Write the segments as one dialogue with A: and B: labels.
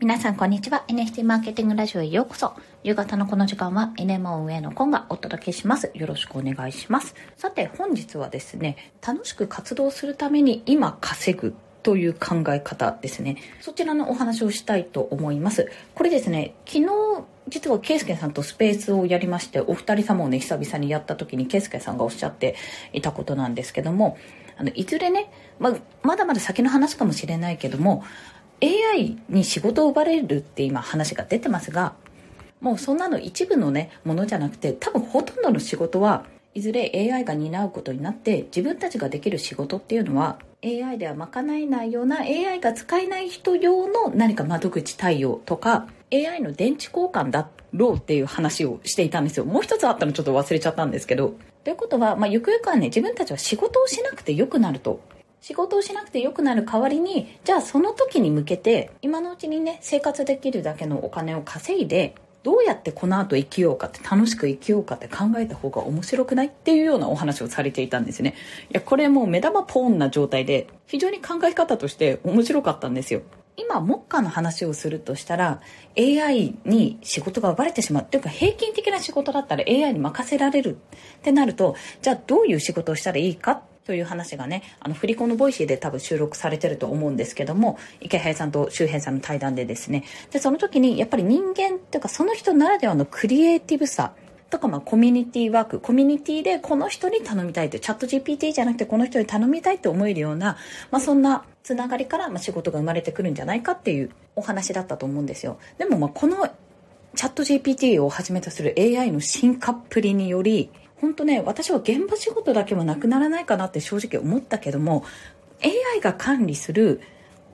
A: 皆さんこんにちは。NFT マーケティングラジオへようこそ。夕方のこの時間は NMO 運営のコンがお届けします。よろしくお願いします。さて本日はですね楽しく活動するために今稼ぐという考え方ですね。そちらのお話をしたいと思います。これですね昨日実はケイスケさんとスペースをやりましてお二人様をね久々にやった時にケイスケさんがおっしゃっていたことなんですけどもあのいずれね、ままだまだ先の話かもしれないけども AI に仕事を奪われるって今話が出てますがもうそんなの一部のねものじゃなくて多分ほとんどの仕事はいずれ AI が担うことになって自分たちができる仕事っていうのは AI では賄えないような AI が使えない人用の何か窓口対応とか AI の電池交換だろうっていう話をしていたんですよ。もう一つあったのちょっと忘れちゃったんですけど。ということは、まあ、ゆくゆくはね自分たちは仕事をしなくてよくなると。仕事をしなくてよくなる代わりにじゃあその時に向けて今のうちにね生活できるだけのお金を稼いでどうやってこの後生きようかって楽しく生きようかって考えた方が面白くないっていうようなお話をされていたんですね。いやこれもう目玉ポーンな状態で非常に考え方として面白かったんですよ。今目下の話をするとしたら AI に仕事が奪われてしまう。っていうか平均的な仕事だったら AI に任せられる。ってなるとじゃあどういう仕事をしたらいいかという話がね、あの、振り子の Voicy で多分収録されてると思うんですけども、イケハヤさんと周平さんの対談でですね、で、その時にやっぱり人間っていうかその人ならではのクリエイティブさ、とか、まあ、コミュニティワーク、コミュニティでこの人に頼みたいという、チャット GPT じゃなくてこの人に頼みたいと思えるような、まあ、そんなつながりから、まあ、仕事が生まれてくるんじゃないかっていうお話だったと思うんですよ。でも、まあ、このチャット GPT をはじめとする AI の進化っぷりにより、本当ね、私は現場仕事だけはなくならないかなって正直思ったけども、AI が管理する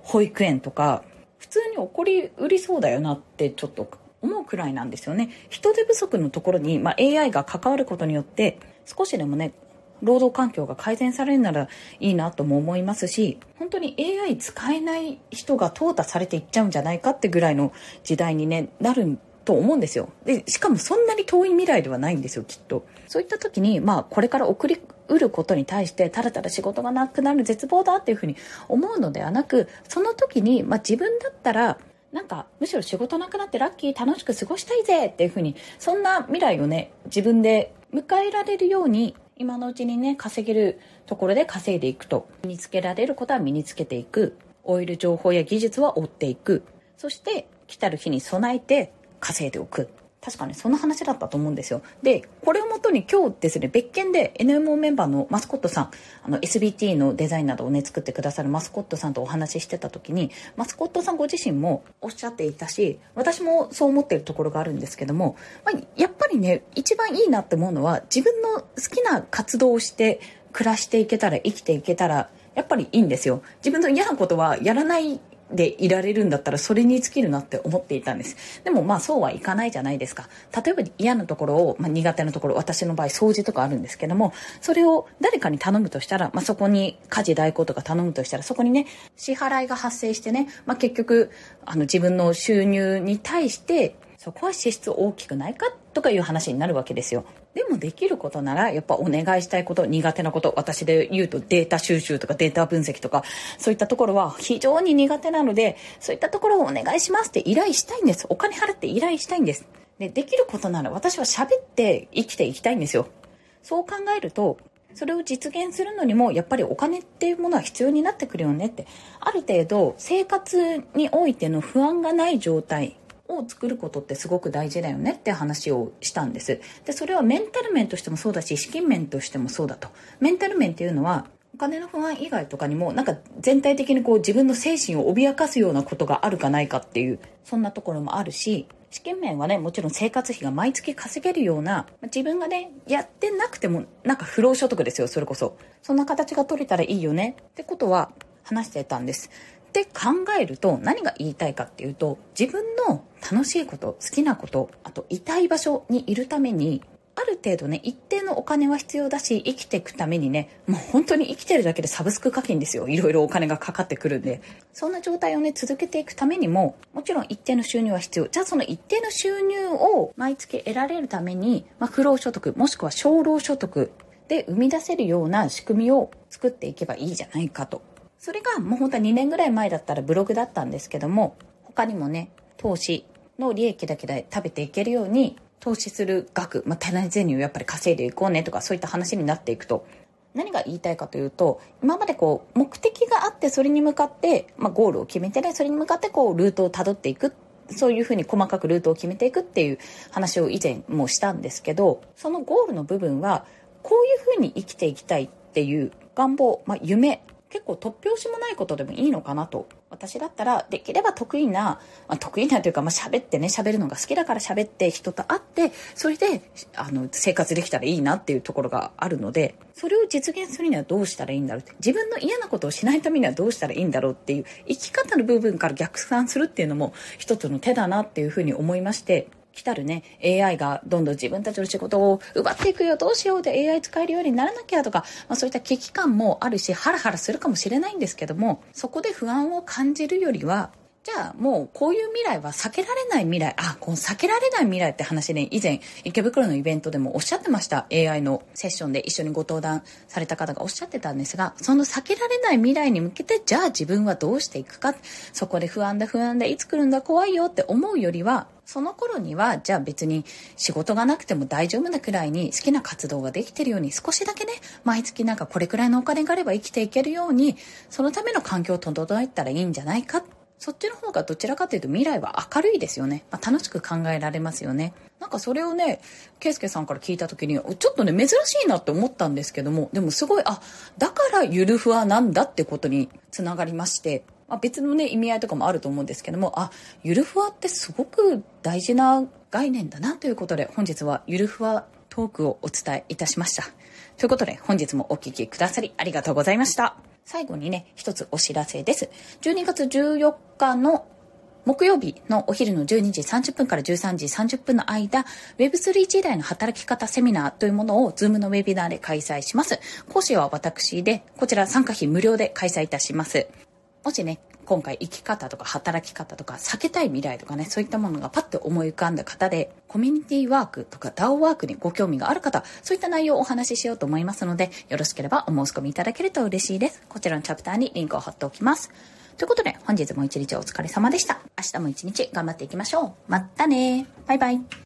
A: 保育園とか、普通に起こりうりそうだよなってちょっと思うくらいなんですよね。人手不足のところに、まあ、AI が関わることによって、少しでもね、労働環境が改善されるならいいなとも思いますし、本当に AI 使えない人が淘汰されていっちゃうんじゃないかってぐらいの時代にね、なると思うんですよ。で、しかもそんなに遠い未来ではないんですよ、きっと。そういった時に、まあ、これから送りうることに対して、ただただ仕事がなくなる絶望だっていうふうに思うのではなく、その時に、まあ自分だったら、なんか、むしろ仕事なくなってラッキー楽しく過ごしたいぜっていうふうに、そんな未来をね、自分で迎えられるように、今のうちにね、稼げるところで稼いでいくと。身につけられることは身につけていく。オイル情報や技術は追っていく。そして、来たる日に備えて稼いでおく。確かね、その話だったと思うんですよ。で、これをもとに今日ですね、別件で NMO メンバーのマスコットさん、あの SBT のデザインなどをね、作ってくださるマスコットさんとお話ししてた時に、マスコットさんご自身もおっしゃっていたし、私もそう思ってるところがあるんですけども、まあ、やっぱりね、一番いいなって思うのは、自分の好きな活動をして暮らしていけたら、生きていけたら、やっぱりいいんですよ。自分の嫌なことはやらないでいられるんだったらそれに尽きるなって思っていたんです。でもまあそうはいかないじゃないですか。例えば嫌なところを、まあ、苦手なところ、私の場合掃除とかあるんですけども、それを誰かに頼むとしたら、まあそこに家事代行とか頼むとしたら、そこにね、支払いが発生してね、まあ結局、あの自分の収入に対してそこは支出大きくないかとかいう話になるわけですよ。でもできることならやっぱお願いしたいこと苦手なこと私で言うとデータ収集とかデータ分析とかそういったところは非常に苦手なのでそういったところをお願いしますって依頼したいんです。お金払って依頼したいんです。でできることなら私は喋って生きていきたいんですよ。そう考えるとそれを実現するのにもやっぱりお金っていうものは必要になってくるよねって。ある程度生活においての不安がない状態を作ることってすごく大事だよねって話をしたんです。で、それはメンタル面としてもそうだし、資金面としてもそうだと。メンタル面っていうのは、お金の不安以外とかにも、なんか全体的にこう自分の精神を脅かすようなことがあるかないかっていう、そんなところもあるし、資金面はね、もちろん生活費が毎月稼げるような、自分がね、やってなくても、なんか不労所得ですよ、それこそ。そんな形が取れたらいいよねってことは話してたんです。って考えると何が言いたいかっていうと自分の楽しいこと好きなことあといたい場所にいるためにある程度ね一定のお金は必要だし生きていくためにねもう本当に生きてるだけでサブスク課金ですよ。いろいろお金がかかってくるんで。そんな状態をね続けていくためにももちろん一定の収入は必要。じゃあその一定の収入を毎月得られるために、まあ、不労所得もしくは少労所得で生み出せるような仕組みを作っていけばいいじゃないかと。それがもう本当は2年ぐらい前だったらブログだったんですけども、他にもね、投資の利益だけで食べていけるように、投資する額、まあ、手内銭をやっぱり稼いでいこうねとか、そういった話になっていくと、何が言いたいかというと、今までこう、目的があって、それに向かって、まあ、ゴールを決めてね、それに向かってこう、ルートを辿っていく。そういうふうに細かくルートを決めていくっていう話を以前もしたんですけど、そのゴールの部分は、こういうふうに生きていきたいっていう願望、まあ、夢結構突拍子もないことでもいいのかなと。私だったら、できれば得意な、まあ、得意なというか、まあ、喋ってね、喋るのが好きだから喋って人と会って、それで、あの、生活できたらいいなっていうところがあるので、それを実現するにはどうしたらいいんだろう、自分の嫌なことをしないためにはどうしたらいいんだろうっていう、生き方の部分から逆算するっていうのも一つの手だなっていうふうに思いまして、来たるね、AI がどんどん自分たちの仕事を奪っていくよ、どうしよう。で AI 使えるようにならなきゃとか、まあそういった危機感もあるし、ハラハラするかもしれないんですけども、そこで不安を感じるよりは、じゃあもうこういう未来は避けられない未来、あ、この避けられない未来って話ね、以前池袋のイベントでもおっしゃってました。AI のセッションで一緒にご登壇された方がおっしゃってたんですが、その避けられない未来に向けて、じゃあ自分はどうしていくか、そこで不安だ不安だ、いつ来るんだ怖いよって思うよりは、その頃には、じゃあ別に仕事がなくても大丈夫なくらいに好きな活動ができてるように少しだけね、毎月なんかこれくらいのお金があれば生きていけるように、そのための環境を整えたらいいんじゃないかそっちの方がどちらかというと未来は明るいですよね。まあ、楽しく考えられますよね。なんかそれをね、ケイスケさんから聞いた時に、ちょっとね、珍しいなって思ったんですけども、でもすごい、あ、だからゆるふわなんだってことにつながりまして、まあ、別のね、意味合いとかもあると思うんですけども、あ、ゆるふわってすごく大事な概念だなということで、本日はゆるふわトークをお伝えいたしました。ということで、本日もお聴きくださりありがとうございました。最後にね、一つお知らせです。12月14日の木曜日のお昼の12時30分から13時30分の間、Web3 時代の働き方セミナーというものを Zoom のウェビナーで開催します。講師は私で、こちら参加費無料で開催いたします。もしね、今回生き方とか働き方とか避けたい未来とかね、そういったものがパッと思い浮かんだ方で、コミュニティワークとか DAO ワークにご興味がある方、そういった内容をお話ししようと思いますので、よろしければお申し込みいただけると嬉しいです。こちらのチャプターにリンクを貼っておきます。ということで、本日も一日お疲れ様でした。明日も一日頑張っていきましょう。またねバイバイ。